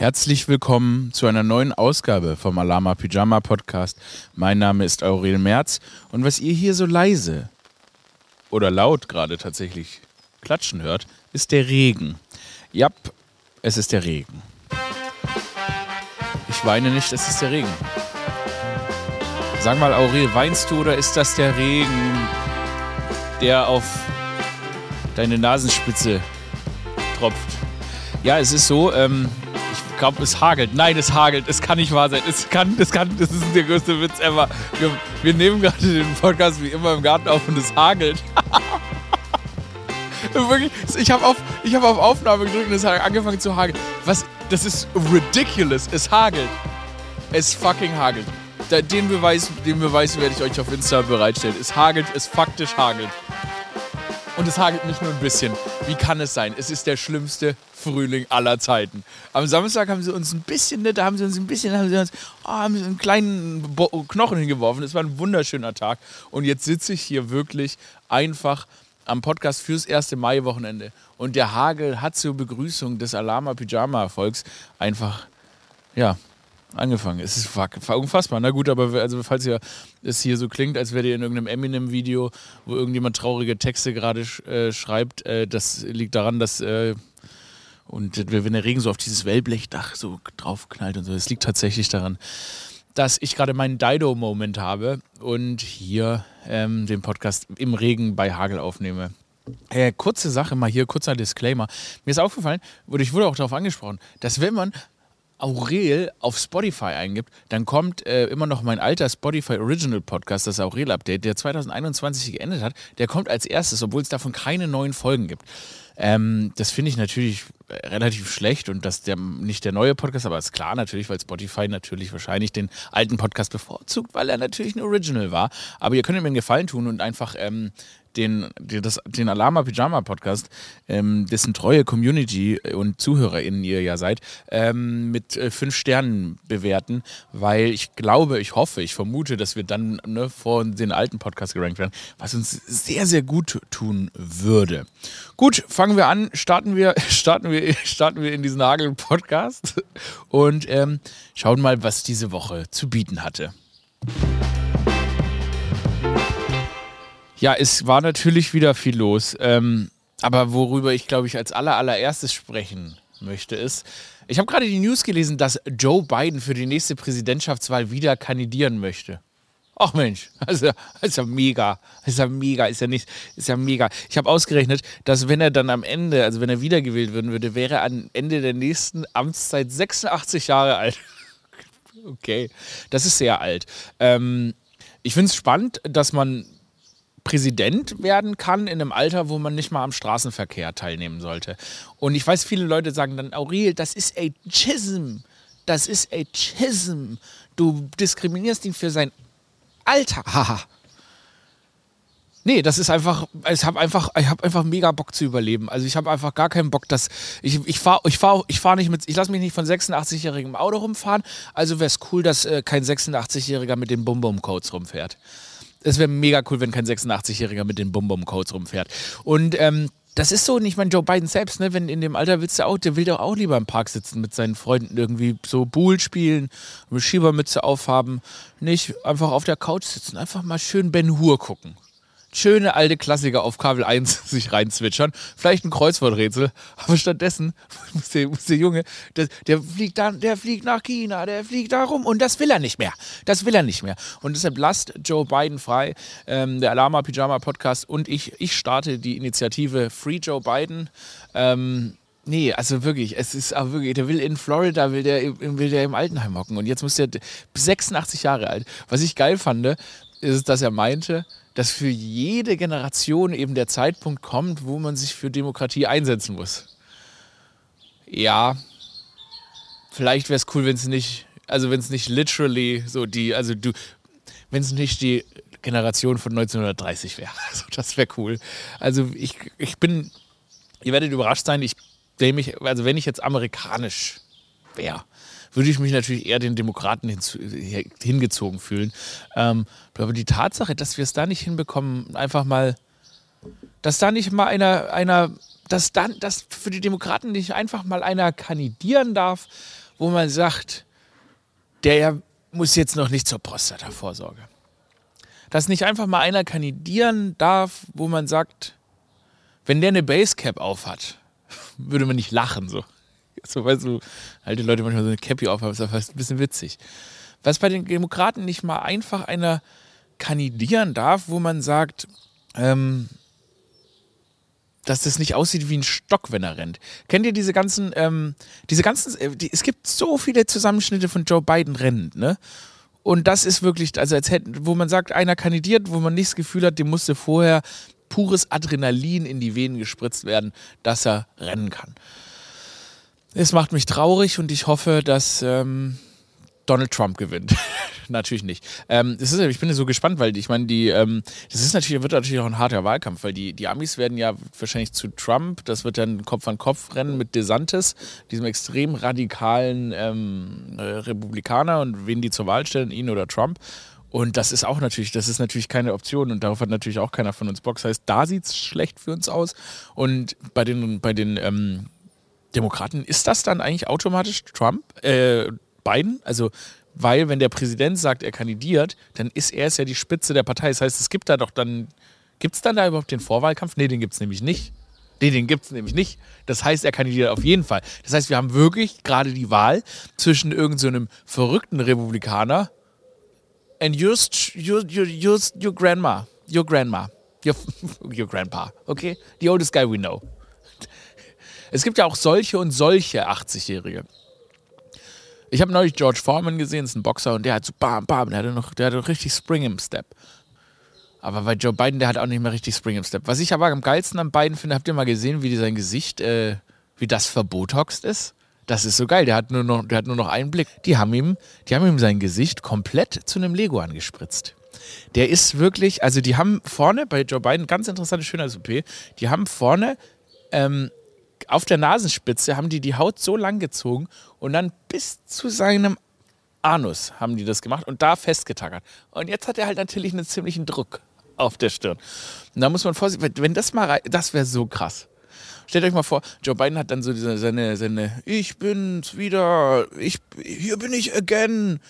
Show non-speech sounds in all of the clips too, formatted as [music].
Herzlich willkommen zu einer neuen Ausgabe vom Alama Pyjama Podcast. Mein Name ist Aurel Merz und was ihr hier so leise oder laut gerade tatsächlich klatschen hört, ist der Regen. Ja, es ist der Regen. Ich weine nicht, es ist der Regen. Sag mal, Aurel, weinst du oder ist das der Regen, der auf deine Nasenspitze tropft? Ja, es ist so, ähm, glaube, es hagelt. Nein, es hagelt. Es kann nicht wahr sein. Es kann, es kann, das ist der größte Witz ever. Wir, wir nehmen gerade den Podcast wie immer im Garten auf und es hagelt. [laughs] Wirklich, ich habe auf, hab auf Aufnahme gedrückt und es hat angefangen zu hageln. Was, das ist ridiculous. Es hagelt. Es fucking hagelt. Den Beweis, den Beweis werde ich euch auf Insta bereitstellen. Es hagelt, es faktisch hagelt. Und es hagelt nicht nur ein bisschen. Wie kann es sein? Es ist der schlimmste Frühling aller Zeiten. Am Samstag haben sie uns ein bisschen, da haben sie uns ein bisschen, haben sie uns oh, haben sie einen kleinen Bo Knochen hingeworfen. Es war ein wunderschöner Tag. Und jetzt sitze ich hier wirklich einfach am Podcast fürs erste Mai-Wochenende. Und der Hagel hat zur Begrüßung des Alama Pyjama-Erfolgs einfach, ja, angefangen. Es ist unfassbar. Na gut, aber also falls ihr es hier so klingt, als wärt ihr in irgendeinem Eminem-Video, wo irgendjemand traurige Texte gerade äh, schreibt, äh, das liegt daran, dass äh, und wenn der Regen so auf dieses Wellblechdach so draufknallt und so, es liegt tatsächlich daran, dass ich gerade meinen Dido-Moment habe und hier ähm, den Podcast im Regen bei Hagel aufnehme. Äh, kurze Sache mal hier, kurzer Disclaimer. Mir ist aufgefallen, oder ich wurde auch darauf angesprochen, dass wenn man Aurel auf Spotify eingibt, dann kommt äh, immer noch mein alter Spotify Original Podcast, das Aurel Update, der 2021 geendet hat. Der kommt als erstes, obwohl es davon keine neuen Folgen gibt. Ähm, das finde ich natürlich relativ schlecht und dass der nicht der neue Podcast, aber ist klar natürlich, weil Spotify natürlich wahrscheinlich den alten Podcast bevorzugt, weil er natürlich ein Original war. Aber ihr könnt mir einen Gefallen tun und einfach ähm, den, das, den Alama Pyjama Podcast, ähm, dessen treue Community und ZuhörerInnen ihr ja seid, ähm, mit äh, fünf Sternen bewerten, weil ich glaube, ich hoffe, ich vermute, dass wir dann ne, vor den alten Podcast gerankt werden, was uns sehr, sehr gut tun würde. Gut, fangen wir an, starten wir, [laughs] starten wir, starten wir in diesen Hagel-Podcast und ähm, schauen mal, was diese Woche zu bieten hatte. Ja, es war natürlich wieder viel los. Ähm, aber worüber ich, glaube ich, als aller, allererstes sprechen möchte, ist, ich habe gerade die News gelesen, dass Joe Biden für die nächste Präsidentschaftswahl wieder kandidieren möchte. Ach Mensch, [laughs] also, ist ja mega. Ist ja mega, ist ja nicht, ist ja mega. Ich habe ausgerechnet, dass wenn er dann am Ende, also wenn er wiedergewählt werden würde, wäre er am Ende der nächsten Amtszeit 86 Jahre alt. [laughs] okay, das ist sehr alt. Ähm, ich finde es spannend, dass man Präsident werden kann in einem Alter, wo man nicht mal am Straßenverkehr teilnehmen sollte. Und ich weiß, viele Leute sagen dann, Aurel, das ist Ageism. Das ist Ageism. Du diskriminierst ihn für sein Alter. Haha. Nee, das ist einfach, ich habe einfach, ich einfach mega Bock zu überleben. Also ich habe einfach gar keinen Bock, dass ich, ich fahre, ich fahre, ich fahre nicht mit, ich lasse mich nicht von 86-jährigem im Auto rumfahren. Also wäre es cool, dass äh, kein 86-jähriger mit den Bum-Bum-Codes rumfährt es wäre mega cool, wenn kein 86-Jähriger mit den Bum-Bum-Codes rumfährt. Und ähm, das ist so, nicht mein Joe Biden selbst, ne? Wenn in dem Alter willst du auch, der will doch auch lieber im Park sitzen mit seinen Freunden irgendwie so Bull spielen, eine Schiebermütze aufhaben, nicht einfach auf der Couch sitzen, einfach mal schön Ben Hur gucken schöne alte Klassiker auf Kabel 1 [laughs] sich reinzwitschern. Vielleicht ein Kreuzworträtsel. Aber stattdessen [laughs] muss der, muss der Junge, der, der, fliegt dann, der fliegt nach China, der fliegt da rum und das will er nicht mehr. Das will er nicht mehr. Und deshalb lasst Joe Biden frei. Ähm, der Alama Pyjama Podcast und ich, ich starte die Initiative Free Joe Biden. Ähm, Nee, also wirklich, es ist auch wirklich, der will in Florida, will der, will der im Altenheim hocken und jetzt muss der 86 Jahre alt. Was ich geil fand, ist, dass er meinte, dass für jede Generation eben der Zeitpunkt kommt, wo man sich für Demokratie einsetzen muss. Ja, vielleicht wäre es cool, wenn es nicht, also wenn es nicht literally so die, also du, wenn es nicht die Generation von 1930 wäre. [laughs] Also das wäre cool. Also ich, ich bin, ihr werdet überrascht sein, ich also wenn ich jetzt amerikanisch wäre, würde ich mich natürlich eher den Demokraten hingezogen fühlen. Ähm, aber die Tatsache, dass wir es da nicht hinbekommen, einfach mal, dass da nicht mal einer, einer dass dann, dass für die Demokraten nicht einfach mal einer kandidieren darf, wo man sagt, der muss jetzt noch nicht zur Prostata-Vorsorge. Dass nicht einfach mal einer kandidieren darf, wo man sagt, wenn der eine Basecap aufhat, [laughs] würde man nicht lachen. So, so weißt du, alte Leute manchmal so eine Cappy aufhaben, ist fast ein bisschen witzig. Was bei den Demokraten nicht mal einfach einer kandidieren darf, wo man sagt, ähm, dass das nicht aussieht wie ein Stock, wenn er rennt. Kennt ihr diese ganzen, ähm, diese ganzen, äh, die, es gibt so viele Zusammenschnitte von Joe Biden rennend, ne? Und das ist wirklich, also als hätten, wo man sagt, einer kandidiert, wo man nicht das Gefühl hat, dem musste vorher pures Adrenalin in die Venen gespritzt werden, dass er rennen kann. Es macht mich traurig und ich hoffe, dass ähm, Donald Trump gewinnt. [laughs] natürlich nicht. Ähm, das ist, ich bin so gespannt, weil ich meine, die, ähm, das ist natürlich, wird natürlich auch ein harter Wahlkampf, weil die, die Amis werden ja wahrscheinlich zu Trump, das wird dann Kopf an Kopf rennen mit DeSantis, diesem extrem radikalen ähm, äh, Republikaner und wen die zur Wahl stellen, ihn oder Trump. Und das ist auch natürlich, das ist natürlich keine Option und darauf hat natürlich auch keiner von uns Bock. Das heißt, da sieht es schlecht für uns aus. Und bei den, bei den ähm, Demokraten ist das dann eigentlich automatisch Trump, äh, Biden? Also, weil wenn der Präsident sagt, er kandidiert, dann ist er es ja die Spitze der Partei. Das heißt, es gibt da doch dann, gibt es dann da überhaupt den Vorwahlkampf? Nee, den gibt es nämlich nicht. Nee, den gibt es nämlich nicht. Das heißt, er kandidiert auf jeden Fall. Das heißt, wir haben wirklich gerade die Wahl zwischen irgendeinem so verrückten Republikaner and your, your, your, your, grandma, your grandma, your, [laughs] your grandpa, okay? The oldest guy we know. Es gibt ja auch solche und solche 80-Jährige. Ich habe neulich George Foreman gesehen, ist ein Boxer und der hat so bam, bam, der hatte noch, der hatte richtig Spring im Step. Aber bei Joe Biden, der hat auch nicht mehr richtig Spring im Step. Was ich aber am geilsten an Biden finde, habt ihr mal gesehen, wie sein Gesicht, äh, wie das verbotoxt ist? Das ist so geil. Der hat nur noch, der hat nur noch einen Blick. Die haben ihm, die haben ihm sein Gesicht komplett zu einem Lego angespritzt. Der ist wirklich, also die haben vorne bei Joe Biden ganz interessante Schönheits-OP. Die haben vorne ähm, auf der Nasenspitze haben die die Haut so lang gezogen und dann bis zu seinem Anus haben die das gemacht und da festgetackert. Und jetzt hat er halt natürlich einen ziemlichen Druck auf der Stirn. Und da muss man vorsichtig, wenn das mal, das wäre so krass. Stellt euch mal vor, Joe Biden hat dann so diese, seine, seine, ich bin's wieder, ich, hier bin ich again,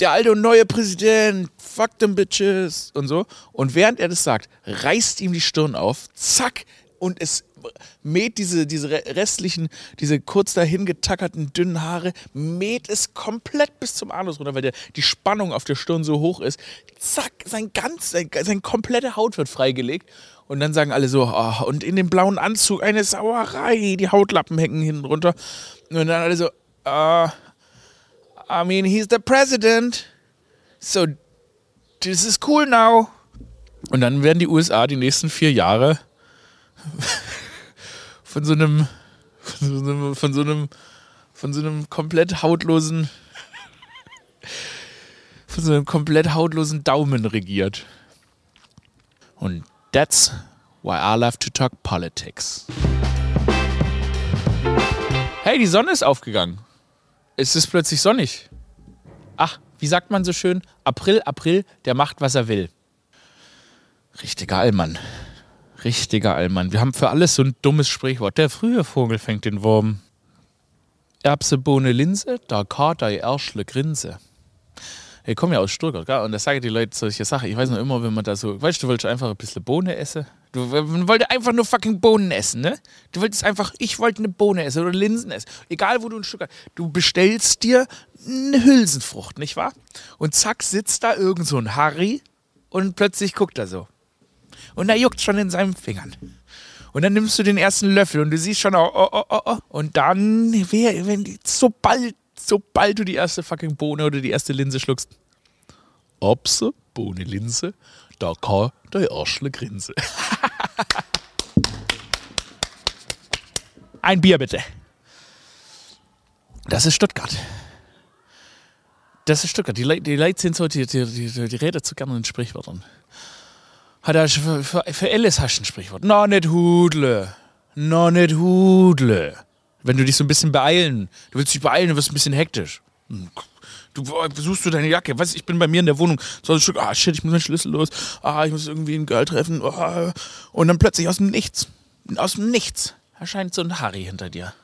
der alte und neue Präsident, fuck them bitches und so. Und während er das sagt, reißt ihm die Stirn auf, zack, und es mäht diese, diese restlichen, diese kurz dahin getackerten dünnen Haare, mäht es komplett bis zum Anus runter, weil der, die Spannung auf der Stirn so hoch ist. Zack, sein ganz, sein, seine komplette Haut wird freigelegt. Und dann sagen alle so, oh, und in dem blauen Anzug eine Sauerei, die Hautlappen hängen hinten runter. Und dann alle so, uh, I mean, he's the president. So, this is cool now. Und dann werden die USA die nächsten vier Jahre von so einem, von so einem, von so einem, von so einem komplett hautlosen, von so einem komplett hautlosen Daumen regiert. Und that's why I love to talk politics. Hey, die Sonne ist aufgegangen. Es ist plötzlich sonnig. Ach, wie sagt man so schön? April, April, der macht, was er will. Richtiger Allmann. Richtiger Allmann. Wir haben für alles so ein dummes Sprichwort. Der frühe Vogel fängt den Wurm. Erbse, Bohne, Linse, da Kater, Erschle, Grinse. Ich komme ja aus Stuttgart, gell? und da sage ich die Leute solche Sachen. Ich weiß noch immer, wenn man da so, weißt du, du wolltest einfach ein bisschen Bohne essen. Du man wollte einfach nur fucking Bohnen essen, ne? Du wolltest einfach, ich wollte eine Bohne essen oder Linsen essen. Egal, wo du ein Stück hast. Du bestellst dir eine Hülsenfrucht, nicht wahr? Und zack, sitzt da irgend so ein Harry und plötzlich guckt er so. Und er juckt schon in seinen Fingern. Und dann nimmst du den ersten Löffel und du siehst schon, oh, oh, oh, oh. Und dann, wenn, sobald, sobald du die erste fucking Bohne oder die erste Linse schluckst, Obse, Bohne, Linse, da kann der Arschle Grinse. [laughs] Ein Bier bitte. Das ist Stuttgart. Das ist Stuttgart. Die, Le die Leute sind so, die, die, die, die reden zu gerne in Sprichwörtern. Hat er für, für, Alice hast ein Sprichwort. No, nicht hudle. No, nicht hudle. Wenn du dich so ein bisschen beeilen, du willst dich beeilen, du wirst ein bisschen hektisch. Hm, du suchst du deine Jacke. Weißt ich bin bei mir in der Wohnung. So ein Stück, ah shit, ich muss meinen Schlüssel los. Ah, ich muss irgendwie einen Girl treffen. Ah. Und dann plötzlich aus dem Nichts, aus dem Nichts erscheint so ein Harry hinter dir.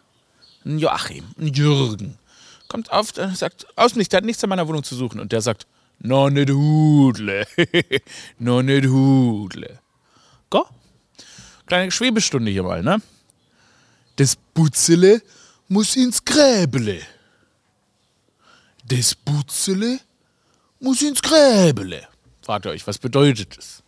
Ein Joachim, ein Jürgen. kommt auf, äh, sagt, aus dem Nichts, der hat nichts an meiner Wohnung zu suchen. Und der sagt, no nicht hudle. [laughs] no nicht hudle. Go? Kleine Schwebestunde hier mal, ne? Das Butzele muss ins Gräbele. Das Butzele muss ins Gräbele. Fragt ihr euch, was bedeutet das?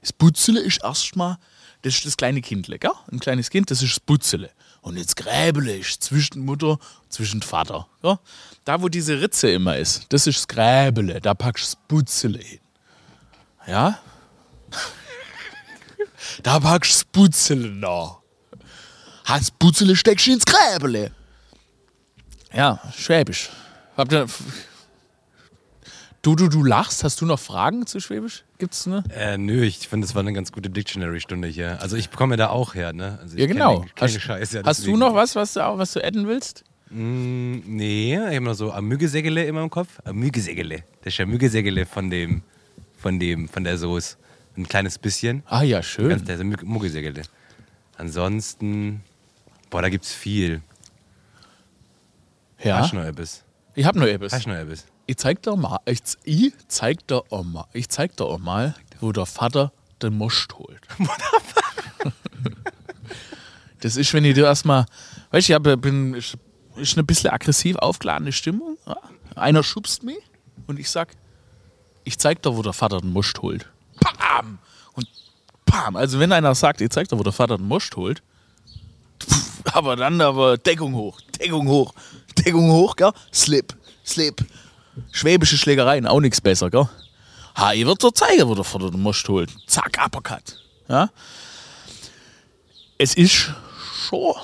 Das Butzele ist erstmal, das ist das kleine Kindle, gell? Ein kleines Kind, das ist das Butzele. Und jetzt Gräbele ist zwischen Mutter und zwischen Vater. Ja? Da, wo diese Ritze immer ist, das ist das Gräbele. Da packst du das Butzele hin. Ja? [laughs] da packst du das Butzele nach. Das Butzele steckst du ins Gräbele. Ja, Schwäbisch. Habt ihr. Du, du, du lachst. Hast du noch Fragen zu Schwäbisch? Gibt's ne? Äh, nö, ich finde, das war eine ganz gute Dictionary-Stunde hier. Also ich komme da auch her, ne? Also Ja, genau. Kenn, kenn Hast, Scheiß, ja, hast du noch was, was du, was du adden willst? Mm, nee, ich habe noch so ein Müggesägele in meinem Kopf. Ein Müggesägele. Das ist ja Müggesägele von dem, von dem, von der Soße. Ein kleines bisschen. Ah ja, Ganz, schön. ein Müg- Muggesägele. Ansonsten, boah, da gibt's viel. Ja. Hast du noch etwas? Ich hab nur etwas. Hast du noch etwas? Ich zeig dir mal, ich, ich zeig dir auch mal, ich zeig dir auch mal, wo der Vater den Most holt. [laughs] [laughs] das ist, wenn ich dir erstmal, weißt du, ich hab, bin, ist, ist eine bisschen aggressiv aufgeladene Stimmung. Ja? Einer schubst mich und ich sag, ich zeig dir, wo der Vater den Most holt. Pam! Und pam! Also wenn einer sagt, ich zeig dir, wo der Vater den Most holt, pff, aber dann aber Deckung hoch, Deckung hoch, Deckung hoch, gell? Slip, Slip. Schwäbische Schlägereien, auch nichts besser, gell? Ha, ich wird dir zeigen, wo der Vater den Most holt. Zack, Uppercut. Ja? Es ist schon,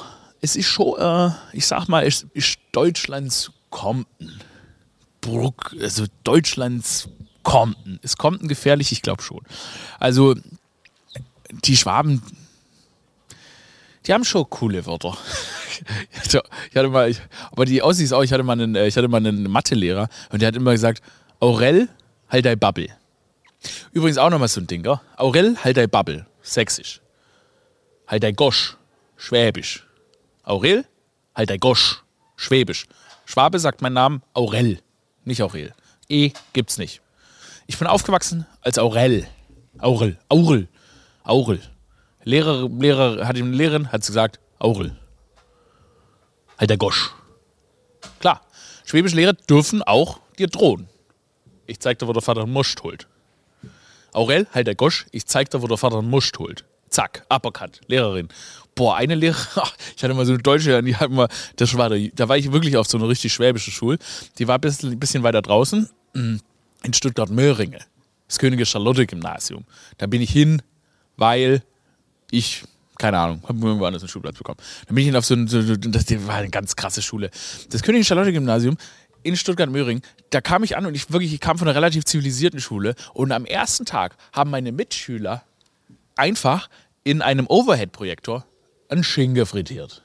es ist schon, äh, ich sag mal, es ist Deutschlands Compton. Bruck, also Deutschlands Compton. Ist Compton gefährlich? Ich glaube schon. Also, die Schwaben, die haben schon coole Wörter. [laughs] [laughs] Ich hatte mal, ich, aber die Aussies auch, ich hatte mal einen, äh, ich hatte einen Mathelehrer und der hat immer gesagt, Aurel, halt dein Bubble. Übrigens auch nochmal so ein Ding, gell? Aurel, halt dein Bubble. Sächsisch. Halt dein Gosch. Schwäbisch. Aurel, halt dein Gosch. Schwäbisch. Schwabe sagt mein Namen Aurel, nicht Aurel. E gibt's nicht. Ich bin aufgewachsen als Aurel. Aurel. Aurel. Aurel. Lehrer, Lehrer, hat eine Lehrerin, hat gesagt, Aurel. Halt der Gosch. Klar, schwäbische Lehrer dürfen auch dir drohen. Ich zeig dir, wo der Vater einen Most holt. Aurel, halt der Gosch, ich zeig dir, wo der Vater einen Most holt. Zack, Uppercut, Lehrerin. Boah, eine Lehrerin, [laughs] ich hatte mal so eine Deutsche, die hat mal, das war da war ich wirklich auf so einer richtig schwäbische Schule. Die war ein bisschen, bisschen weiter draußen, mm, in Stuttgart-Möhringe. Das Könige Charlotte Gymnasium. Da bin ich hin, weil ich, keine Ahnung, habe irgendwo anders einen Schulplatz bekommen. Dann bin ich auf so ein, so, das war eine ganz krasse Schule. Das Königin Charlotte Gymnasium in Stuttgart-Möhring, da kam ich an und ich wirklich, ich kam von einer relativ zivilisierten Schule und am ersten Tag haben meine Mitschüler einfach in einem Overhead-Projektor einen Schinken frittiert.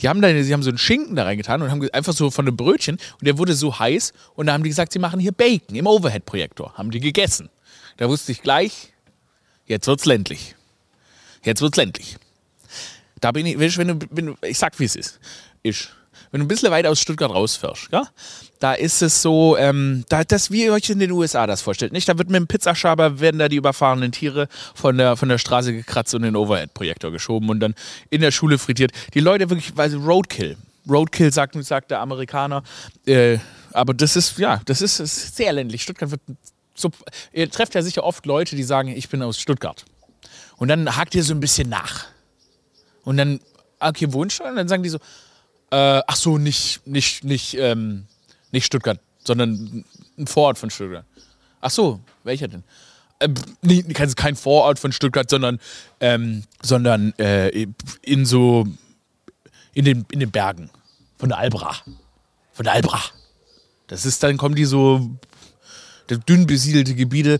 Die haben, da, sie haben so einen Schinken da reingetan und haben einfach so von einem Brötchen und der wurde so heiß und da haben die gesagt, sie machen hier Bacon im Overhead-Projektor. Haben die gegessen. Da wusste ich gleich, jetzt wird's ländlich. Jetzt wird's ländlich. Da bin ich, weißt wenn du, wenn du ich sag, wie es ist. Ich. Wenn du ein bisschen weit aus Stuttgart rausfährst, ja, da ist es so, ähm, da, das, wie ihr euch in den USA das vorstellt, nicht? Da wird mit dem Pizzaschaber, werden da die überfahrenen Tiere von der, von der Straße gekratzt und in den Overhead-Projektor geschoben und dann in der Schule frittiert. Die Leute wirklich, weil Roadkill. Roadkill sagt, sagt der Amerikaner. Äh, aber das ist, ja, das ist, ist sehr ländlich. Stuttgart wird so, ihr trefft ja sicher oft Leute, die sagen, ich bin aus Stuttgart. Und dann hakt ihr so ein bisschen nach. Und dann, okay, Wunsch, und dann sagen die so, äh, ach so, nicht, nicht, nicht, ähm, nicht Stuttgart, sondern ein Vorort von Stuttgart. Ach so, welcher denn? Ähm, nee, kein, Vorort von Stuttgart, sondern, ähm, sondern äh, in so, in den, in den Bergen. Von der Albra. Von der Albra. Das ist, dann kommen die so, dünn besiedelte Gebiete,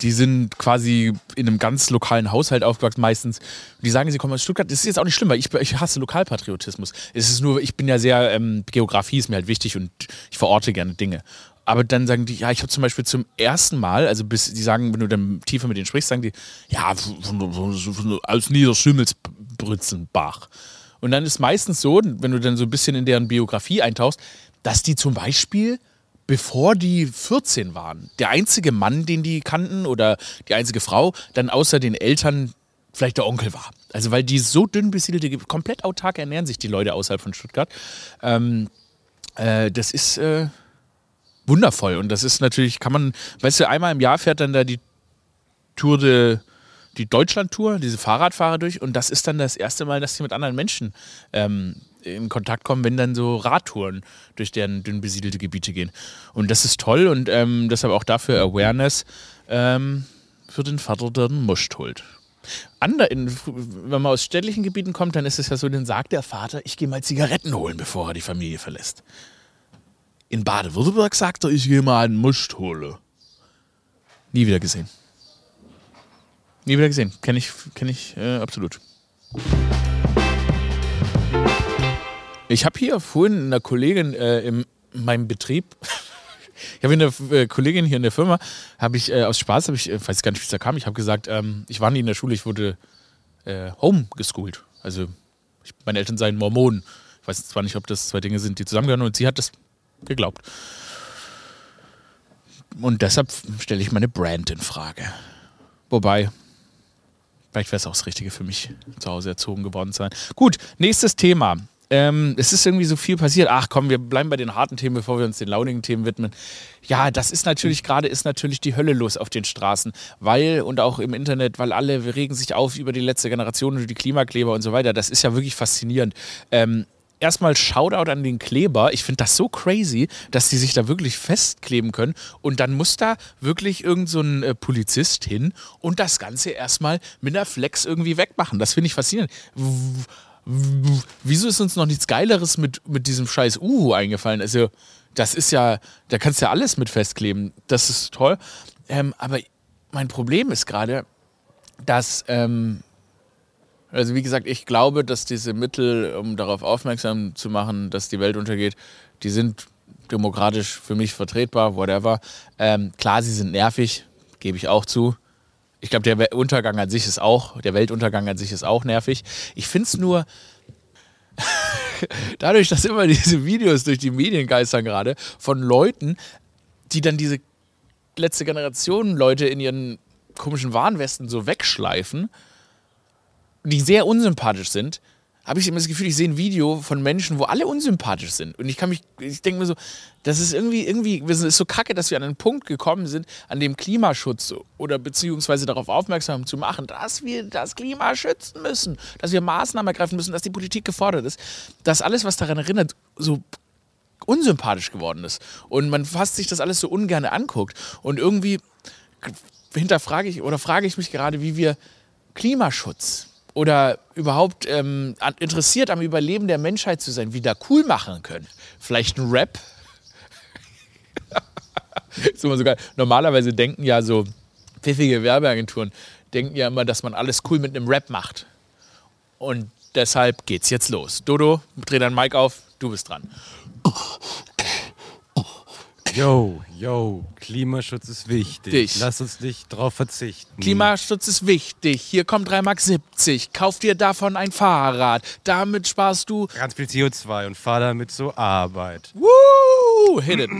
die sind quasi in einem ganz lokalen Haushalt aufgewachsen meistens. Die sagen, sie kommen aus Stuttgart. Das ist jetzt auch nicht schlimm, weil ich, ich hasse Lokalpatriotismus. Es ist nur, ich bin ja sehr, ähm, Geografie ist mir halt wichtig und ich verorte gerne Dinge. Aber dann sagen die, ja, ich habe zum Beispiel zum ersten Mal, also bis die sagen, wenn du dann tiefer mit denen sprichst, sagen die, ja, aus Niederschimmelsbritzenbach. Und dann ist meistens so, wenn du dann so ein bisschen in deren Biografie eintauchst, dass die zum Beispiel, bevor die 14 waren, der einzige Mann, den die kannten oder die einzige Frau, dann außer den Eltern vielleicht der Onkel war. Also weil die so dünn besiedelte, komplett autark ernähren sich die Leute außerhalb von Stuttgart. Ähm, äh, das ist äh, wundervoll und das ist natürlich, kann man, weißt du, einmal im Jahr fährt dann da die Tour de die Deutschland-Tour, diese Fahrradfahrer durch und das ist dann das erste Mal, dass sie mit anderen Menschen ähm, in Kontakt kommen, wenn dann so Radtouren durch deren dünn besiedelte Gebiete gehen. Und das ist toll und ähm, deshalb auch dafür Awareness ähm, für den Vater, der den Most holt. Ander, in, wenn man aus städtlichen Gebieten kommt, dann ist es ja so, dann sagt der Vater, ich gehe mal Zigaretten holen, bevor er die Familie verlässt. In Baden-Württemberg sagt er, ich gehe mal einen Most holen. Nie wieder gesehen. Nie wieder gesehen. Kenne ich, kenn ich äh, absolut. Ich habe hier vorhin einer Kollegin äh, in meinem Betrieb, [laughs] ich habe eine äh, Kollegin hier in der Firma, habe ich äh, aus Spaß, ich, äh, weiß gar nicht, wie es da kam, ich habe gesagt, ähm, ich war nie in der Schule, ich wurde äh, homegeschoolt. Also ich, meine Eltern seien Mormonen. Ich weiß zwar nicht, ob das zwei Dinge sind, die zusammengehören, und sie hat das geglaubt. Und deshalb stelle ich meine Brand in Frage. Wobei, Vielleicht wäre es auch das Richtige für mich, zu Hause erzogen geworden zu sein. Gut, nächstes Thema. Ähm, es ist irgendwie so viel passiert. Ach komm, wir bleiben bei den harten Themen, bevor wir uns den launigen Themen widmen. Ja, das ist natürlich gerade ist natürlich die Hölle los auf den Straßen, weil und auch im Internet, weil alle regen sich auf über die letzte Generation und die Klimakleber und so weiter. Das ist ja wirklich faszinierend. Ähm, erstmal Shoutout an den Kleber. Ich finde das so crazy, dass die sich da wirklich festkleben können. Und dann muss da wirklich irgend so ein äh, Polizist hin und das Ganze erstmal mit einer Flex irgendwie wegmachen. Das finde ich faszinierend. Wieso ist uns noch nichts Geileres mit, mit diesem scheiß Uhu eingefallen? Also, das ist ja, da kannst du ja alles mit festkleben. Das ist toll. Ähm, aber mein Problem ist gerade, dass ähm, also wie gesagt, ich glaube, dass diese Mittel, um darauf aufmerksam zu machen, dass die Welt untergeht, die sind demokratisch für mich vertretbar, whatever. Ähm, klar, sie sind nervig, gebe ich auch zu. Ich glaube, der Untergang an sich ist auch, der Weltuntergang an sich ist auch nervig. Ich finde es nur, [laughs] dadurch, dass immer diese Videos durch die Medien geistern gerade, von Leuten, die dann diese letzte Generation Leute in ihren komischen Warnwesten so wegschleifen die sehr unsympathisch sind, habe ich immer das Gefühl, ich sehe ein Video von Menschen, wo alle unsympathisch sind. Und ich kann mich, ich denke mir so, das ist irgendwie, irgendwie, es ist so kacke, dass wir an einen Punkt gekommen sind, an dem Klimaschutz oder beziehungsweise darauf aufmerksam zu machen, dass wir das Klima schützen müssen, dass wir Maßnahmen ergreifen müssen, dass die Politik gefordert ist, dass alles, was daran erinnert, so unsympathisch geworden ist. Und man fast sich das alles so ungern anguckt. Und irgendwie hinterfrage ich oder frage ich mich gerade, wie wir Klimaschutz oder überhaupt ähm, interessiert am Überleben der Menschheit zu sein, wieder cool machen können. Vielleicht ein Rap. [laughs] ist immer so geil. Normalerweise denken ja so pfiffige Werbeagenturen, denken ja immer, dass man alles cool mit einem Rap macht. Und deshalb geht's jetzt los. Dodo, dreh dein Mic auf, du bist dran. Yo, yo, Klimaschutz ist wichtig. Dich. Lass uns nicht drauf verzichten. Klimaschutz ist wichtig. Hier kommt 3,70 Mark. Kauf dir davon ein Fahrrad. Damit sparst du ganz viel CO2 und fahr damit zur Arbeit. Woo! Hit it.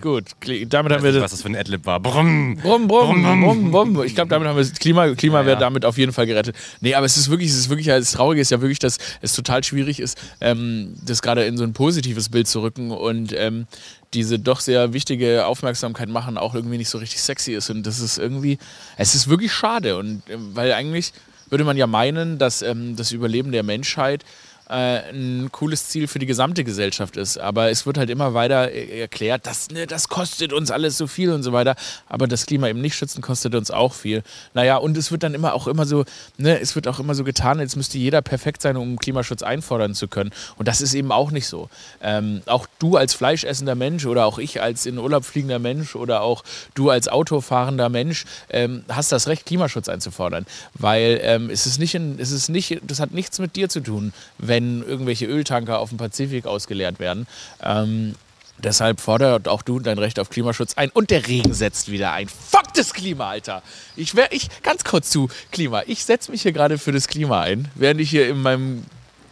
gut, gut. Damit haben wir nicht, was das für ein Adlib war. Brumm. Brumm, brumm, brumm, brumm. Ich glaube, damit haben wir Klima, Klima ja, wäre damit auf jeden Fall gerettet. Nee, aber es ist wirklich, es ist wirklich, das Traurige ist ja wirklich, dass es total schwierig ist, ähm, das gerade in so ein positives Bild zu rücken und ähm, diese doch sehr wichtige Aufmerksamkeit machen auch irgendwie nicht so richtig sexy ist. Und das ist irgendwie, es ist wirklich schade. Und ähm, weil eigentlich würde man ja meinen, dass ähm, das Überleben der Menschheit ein cooles Ziel für die gesamte Gesellschaft ist. Aber es wird halt immer weiter äh, erklärt, dass, ne, das kostet uns alles so viel und so weiter. Aber das Klima eben nicht schützen kostet uns auch viel. Naja, und es wird dann immer auch immer so, ne, es wird auch immer so getan, jetzt müsste jeder perfekt sein, um Klimaschutz einfordern zu können. Und das ist eben auch nicht so. Ähm, auch du als fleischessender Mensch oder auch ich als in Urlaub fliegender Mensch oder auch du als autofahrender Mensch ähm, hast das Recht, Klimaschutz einzufordern. Weil ähm, es ist nicht, in, es ist nicht, das hat nichts mit dir zu tun, wenn wenn irgendwelche Öltanker auf dem Pazifik ausgeleert werden. Ähm, deshalb fordert auch du dein Recht auf Klimaschutz ein. Und der Regen setzt wieder ein. Fuck das Klima, Alter! Ich wäre, ich, ganz kurz zu Klima. Ich setze mich hier gerade für das Klima ein, während ich hier in meinem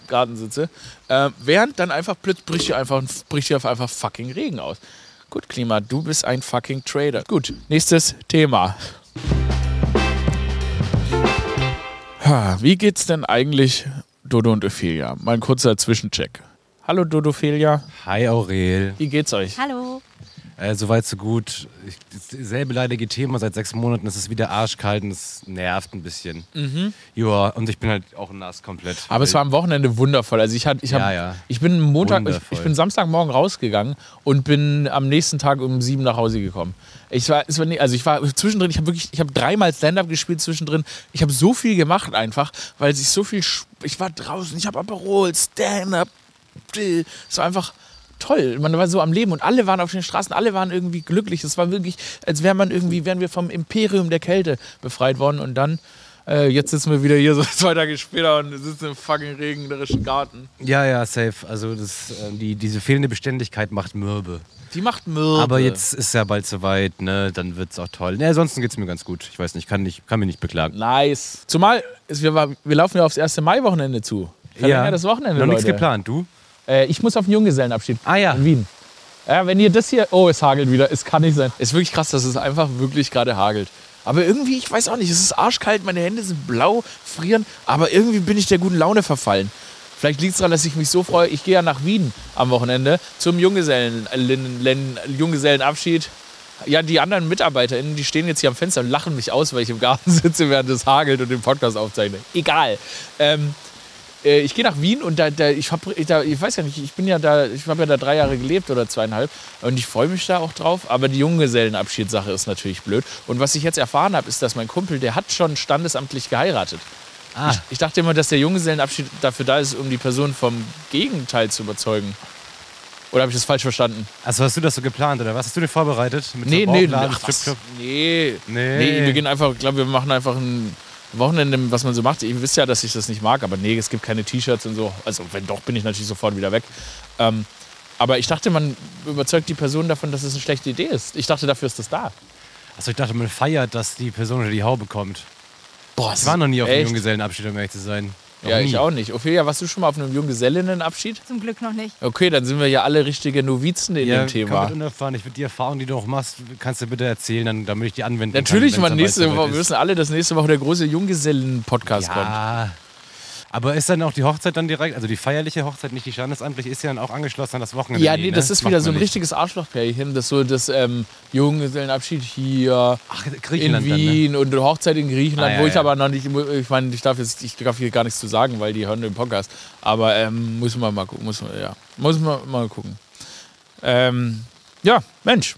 Garten sitze, äh, während dann einfach plötzlich bricht hier einfach, bricht hier einfach fucking Regen aus. Gut, Klima, du bist ein fucking Trader. Gut, nächstes Thema. Wie geht's denn eigentlich Dodo und Ophelia? Mal ein kurzer Zwischencheck. Hallo Dodo Ophelia, Hi Aurel. wie geht's euch? Hallo. Äh, Soweit so gut. Ich, dasselbe leidige Thema seit sechs Monaten. Es ist wieder arschkalt und es nervt ein bisschen. Ja, und ich bin halt auch nass komplett. Aber es war am Wochenende wundervoll. Also ich, hat, ich, hab, Ja, ja. ich bin Montag, ich, Wundervoll. ich bin Samstagmorgen rausgegangen und bin am nächsten Tag um sieben nach Hause gekommen. Ich war, es war nie, also ich war zwischendrin, ich habe wirklich, ich habe dreimal Stand-up gespielt zwischendrin. Ich habe so viel gemacht einfach, weil sich so viel, ich war draußen, ich habe Aperol, Stand-up, es war einfach toll. Man war so am Leben und alle waren auf den Straßen, alle waren irgendwie glücklich. Es war wirklich, als wäre man irgendwie, wären wir vom Imperium der Kälte befreit worden und dann, äh, jetzt sitzen wir wieder hier so [laughs] zwei Tage später und sitzen im fucking regnerischen Garten. Ja, ja, safe. Also das, äh, die, diese fehlende Beständigkeit macht mürbe. Die macht Mürbe. Aber jetzt ist ja bald soweit, ne? Dann wird's auch toll. Ne, ansonsten geht's mir ganz gut. Ich weiß nicht, kann, nicht, kann mich nicht beklagen. Nice. Zumal, es, wir, wir laufen ja aufs 1. Mai-Wochenende zu. Ja, das Wochenende, Noch nichts Leute. geplant, du? Äh, ich muss auf den Junggesellenabschied Ah, ja. in Wien. Ja, wenn ihr das hier... Oh, es hagelt wieder. Es kann nicht sein. Es ist wirklich krass, dass es einfach wirklich gerade hagelt. Aber irgendwie, ich weiß auch nicht, es ist arschkalt, meine Hände sind blau, frieren, aber irgendwie bin ich der guten Laune verfallen. Vielleicht liegt es daran, dass ich mich so freue. Ich gehe ja nach Wien am Wochenende zum Junggesellen, Len- Len- Junggesellenabschied. Ja, die anderen MitarbeiterInnen, die stehen jetzt hier am Fenster und lachen mich aus, weil ich im Garten [laughs] sitze, während es hagelt und den Podcast aufzeichne. Egal. Ähm, äh, ich gehe nach Wien und da, da, ich, hab, da, ich weiß ja nicht, ich bin ja da, ich habe ja da drei Jahre gelebt oder zweieinhalb und ich freue mich da auch drauf. Aber die Junggesellenabschiedssache ist natürlich blöd. Und was ich jetzt erfahren habe, ist, dass mein Kumpel, der hat schon standesamtlich geheiratet. Ah. Ich, ich dachte immer, dass der Junggesellenabschied dafür da ist, um die Person vom Gegenteil zu überzeugen. Oder habe ich das falsch verstanden? Also hast du das so geplant oder was? Hast du dir vorbereitet? Mit Nee, nee, ach, was? Nee, Nee. nee. wir gehen einfach, ich glaube, wir machen einfach ein Wochenende, was man so macht. Ihr wisst ja, dass ich das nicht mag, aber nee, es gibt keine T-Shirts und so. Also wenn doch, bin ich natürlich sofort wieder weg. Ähm, aber ich dachte, man überzeugt die Person davon, dass es eine schlechte Idee ist. Ich dachte, dafür ist das da. Achso, ich dachte, man feiert, dass die Person unter die Haube kommt. Boah, Ich war noch nie auf einem echt? Junggesellenabschied, um ehrlich zu sein. Noch Ja, nie. ich auch nicht. Ophelia, warst du schon mal auf einem Junggesellinnenabschied? Zum Glück noch nicht. Okay, dann sind wir ja alle richtige Novizen in Ja, dem Thema. komplett unerfahren. Ich würde die Erfahrung, die du auch machst, kannst du bitte erzählen, dann, damit ich die anwenden Natürlich, kann. nächste Woche, wir wissen alle, dass nächste Woche der große Junggesellen-Podcast kommt. Aber ist dann auch die Hochzeit dann direkt, also die feierliche Hochzeit, nicht die standesamtliche, ist ja dann auch angeschlossen an das Wochenende? Ja, nee, das ne? ist macht wieder so ein nicht. richtiges Arschlochpärchen, das so das ähm, Junggesellenabschied hier Ach, in Griechenland dann, ne? Wien und eine Hochzeit in Griechenland, Ah, ja, wo ich ja. aber noch nicht, ich meine, ich darf jetzt, ich darf hier gar nichts zu sagen, weil die hören den Podcast. Aber ähm, muss man mal gucken, muss man, ja, muss man mal gucken. Ähm, ja, Mensch.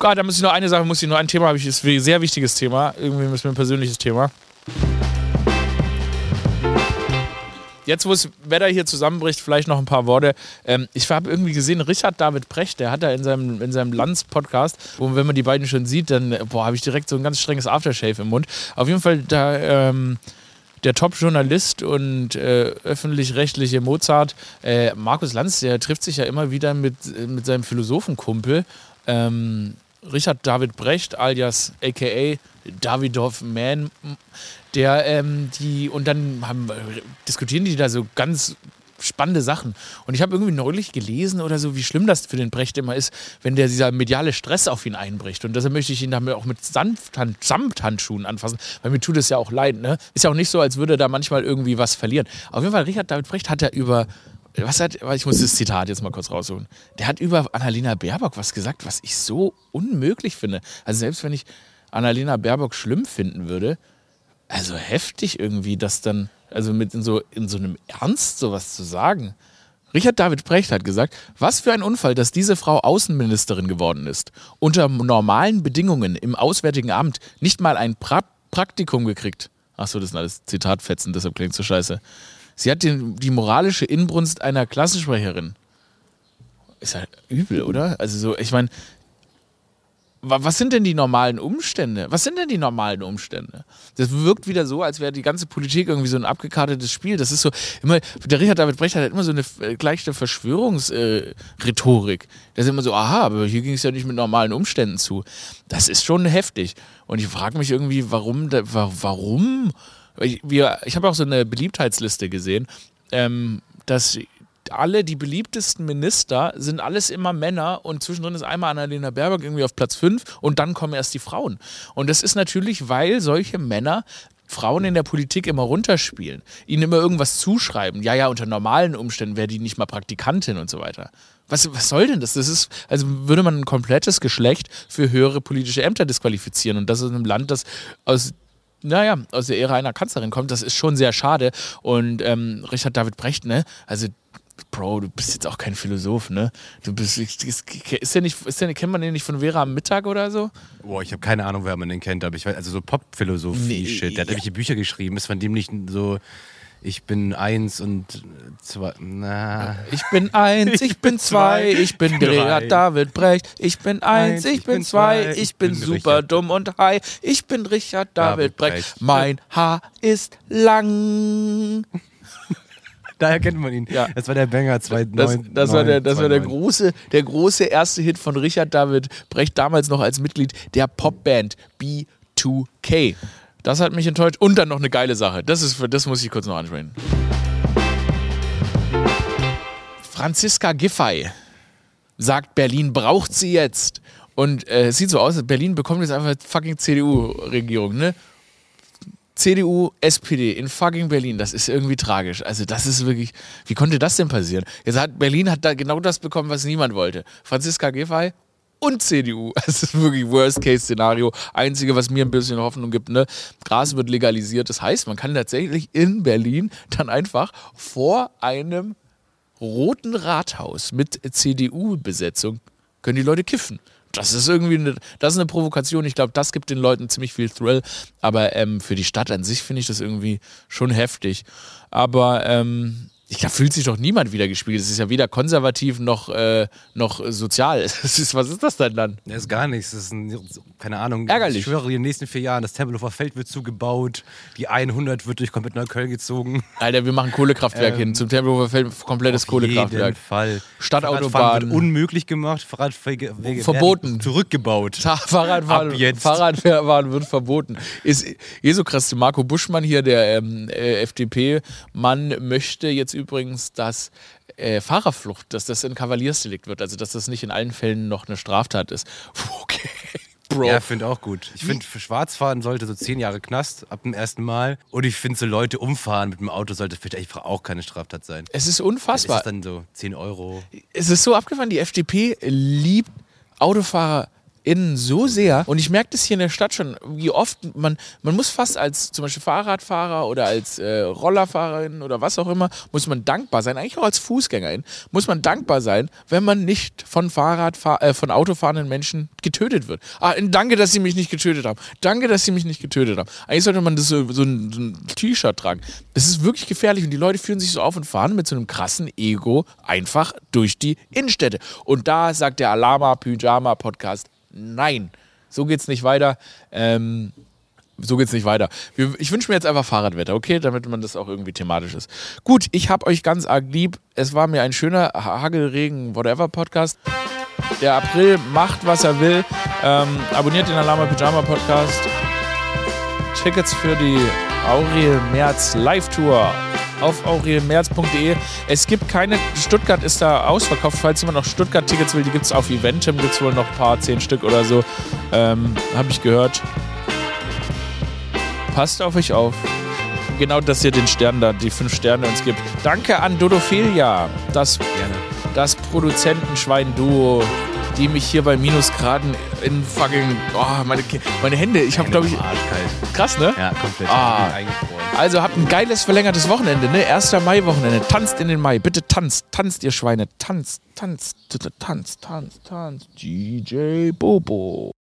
Gott, da muss ich noch eine Sache, muss ich nur ein Thema habe ich, ist ein sehr wichtiges Thema, irgendwie ist mir ein persönliches Thema. Jetzt, wo das Wetter hier zusammenbricht, vielleicht noch ein paar Worte. Ähm, ich habe irgendwie gesehen, Richard David Precht, der hat da in seinem, in seinem Lanz-Podcast, wo wenn man die beiden schon sieht, dann habe ich direkt so ein ganz strenges Aftershave im Mund. Auf jeden Fall da ähm, der Top-Journalist und äh, öffentlich-rechtliche Mozart, äh, Markus Lanz, der trifft sich ja immer wieder mit, äh, mit seinem Philosophenkumpel. Ähm, Richard David Brecht, alias aka Davidoff Man, der ähm, die und dann haben, äh, diskutieren die da so ganz spannende Sachen. Und ich habe irgendwie neulich gelesen oder so, wie schlimm das für den Brecht immer ist, wenn der dieser mediale Stress auf ihn einbricht. Und deshalb möchte ich ihn damit auch mit Sanfthand, Samthandschuhen anfassen, weil mir tut es ja auch leid. Ne? Ist ja auch nicht so, als würde er da manchmal irgendwie was verlieren. Auf jeden Fall, Richard David Brecht hat ja über was hat, ich muss das Zitat jetzt mal kurz rausholen. Der hat über Annalena Baerbock was gesagt, was ich so unmöglich finde. Also selbst wenn ich Annalena Baerbock schlimm finden würde, also heftig irgendwie, das dann, also mit in so, in so einem Ernst sowas zu sagen. Richard David Brecht hat gesagt, was für ein Unfall, dass diese Frau Außenministerin geworden ist. Unter normalen Bedingungen im Auswärtigen Amt nicht mal ein pra Praktikum gekriegt. Achso, das sind alles Zitatfetzen, deshalb klingt so scheiße. Sie hat den, die moralische Inbrunst einer Klassensprecherin. Ist ja übel, oder? Also so, ich meine, was sind denn die normalen Umstände? Was sind denn die normalen Umstände? Das wirkt wieder so, als wäre die ganze Politik irgendwie so ein abgekartetes Spiel. Das ist so immer, der Richard David Brecht hat immer so eine äh, leichte Verschwörungsrhetorik. Äh, der ist immer so, aha, aber hier ging es ja nicht mit normalen Umständen zu. Das ist schon heftig. Und ich frage mich irgendwie, warum, da, wa- warum? Ich, ich habe auch so eine Beliebtheitsliste gesehen. Ähm, dass alle die beliebtesten Minister sind alles immer Männer und zwischendrin ist einmal Annalena Baerbock irgendwie auf Platz 5 und dann kommen erst die Frauen. Und das ist natürlich, weil solche Männer Frauen in der Politik immer runterspielen, ihnen immer irgendwas zuschreiben. Ja, ja, unter normalen Umständen wäre die nicht mal Praktikantin und so weiter. Was, was soll denn das? Das ist, also würde man ein komplettes Geschlecht für höhere politische Ämter disqualifizieren. Und das ist in einem Land, das aus naja, aus der Ära einer Kanzlerin kommt, das ist schon sehr schade. Und ähm, Richard David Brecht, ne, also Bro, du bist jetzt auch kein Philosoph, ne? Du bist, ist der nicht, ist der, kennt man den nicht von Vera am Mittag oder so? Boah, ich habe keine Ahnung, wer man den kennt, aber ich weiß, also so Pop-Philosophie-Shit. Nee, der hat ja. irgendwelche Bücher geschrieben, ist von dem nicht so, ich bin eins und zwei, na. Ich bin eins, ich bin [laughs] zwei, ich bin Richard David Brecht. Ich bin eins, ich bin zwei, ich bin super dumm und high. Ich bin Richard David Brecht. Mein Haar ist lang. Daher kennt man ihn. Ja. Das war der Banger 2009. Das, das, war, der, das war der, große, der große erste Hit von Richard David Brecht, damals noch als Mitglied der Popband B2K. Das hat mich enttäuscht. Und dann noch eine geile Sache. Das, ist, das muss ich kurz noch ansprechen. Franziska Giffey sagt, Berlin braucht sie jetzt. Und äh, es sieht so aus, Berlin bekommt jetzt einfach fucking CDU-Regierung, ne? CDU, SPD in fucking Berlin, das ist irgendwie tragisch. Also das ist wirklich, wie konnte das denn passieren? Jetzt hat Berlin hat da genau das bekommen, was niemand wollte. Franziska Giffey und CDU. [laughs] Das ist wirklich Worst-Case-Szenario. Einzige, was mir ein bisschen Hoffnung gibt, ne? Gras wird legalisiert. Das heißt, man kann tatsächlich in Berlin dann einfach vor einem roten Rathaus mit CDU-Besetzung können die Leute kiffen das ist irgendwie eine, das ist eine Provokation. Ich glaube, das gibt den Leuten ziemlich viel Thrill. Aber ähm, für die Stadt an sich finde ich das irgendwie schon heftig. Aber ähm, ich, da fühlt sich doch niemand wieder gespielt. Es ist ja weder konservativ noch, äh, noch sozial. [laughs] Ist, was ist das denn dann? Das ist gar nichts. Das ist ein, keine Ahnung. Ärgerlich. Ich schwöre, in den nächsten vier Jahren, das Tempelhofer Feld wird zugebaut, die 100 wird durch komplett Neukölln gezogen. Alter, wir machen Kohlekraftwerk ähm, hin. Zum Tempelhofer Feld komplettes auf Kohlekraftwerk. Jeden Fall. Stadtautobahn. wird unmöglich gemacht. Fahrradwege verboten. Zurückgebaut. [laughs] Fahrradfahren, Fahrradfahren wird verboten. Ist so krass. Marco Buschmann hier, der ähm, äh, FDP-Mann, möchte jetzt übrigens, dass äh, Fahrerflucht, dass das ein Kavaliersdelikt wird, also dass das nicht in allen Fällen noch eine Straftat ist. [laughs] Okay. Bro. Ja, finde auch gut. Ich finde, für Schwarzfahren sollte so zehn Jahre Knast ab dem ersten Mal. Und ich finde, so Leute umfahren mit dem Auto sollte vielleicht auch keine Straftat sein. Es ist unfassbar. Ist dann so 10 Euro? Es ist so abgefahren, die FDP liebt Autofahrer innen so sehr. Und ich merke das hier in der Stadt schon, wie oft man, man muss fast als zum Beispiel Fahrradfahrer oder als äh, Rollerfahrerin oder was auch immer, muss man dankbar sein, eigentlich auch als Fußgängerin, muss man dankbar sein, wenn man nicht von Fahrradfahr äh, von autofahrenden Menschen getötet wird. Ah, danke, dass sie mich nicht getötet haben. Danke, dass sie mich nicht getötet haben. Eigentlich sollte man das so, so ein, so ein T-Shirt tragen. Das ist wirklich gefährlich und die Leute fühlen sich so auf und fahren mit so einem krassen Ego einfach durch die Innenstädte. Und da sagt der Alama Pyjama Podcast, nein, so geht's nicht weiter. Ähm, so geht's nicht weiter. Ich wünsche mir jetzt einfach Fahrradwetter, okay? Damit man das auch irgendwie thematisch ist. Gut, ich habe euch ganz arg lieb. Es war mir ein schöner Hagelregen, whatever Podcast. Der April macht, was er will. Ähm, abonniert den Alama Pyjama Podcast. Tickets für die Aurel März Live Tour auf aurelmerz.de. Es gibt keine, Stuttgart ist da ausverkauft. Falls jemand noch Stuttgart-Tickets will, die gibt es auf Eventim, gibt es wohl noch ein paar, zehn Stück oder so. Ähm, Habe ich gehört. Passt auf euch auf. Genau, dass ihr den Stern da, die fünf Sterne uns gibt. Danke an Dodophilia, das, das Produzentenschwein-Duo die mich hier bei Minusgraden in fucking. Oh, meine, meine Hände. Ich habe, glaube ich. Krass, ne? Ja, komplett. Ah. Also habt ein geiles verlängertes Wochenende, ne? 1. Mai-Wochenende. Tanzt in den Mai. Bitte tanzt. Tanzt, ihr Schweine. Tanzt, tanzt, tanzt, tanzt, tanzt. DJ Bobo.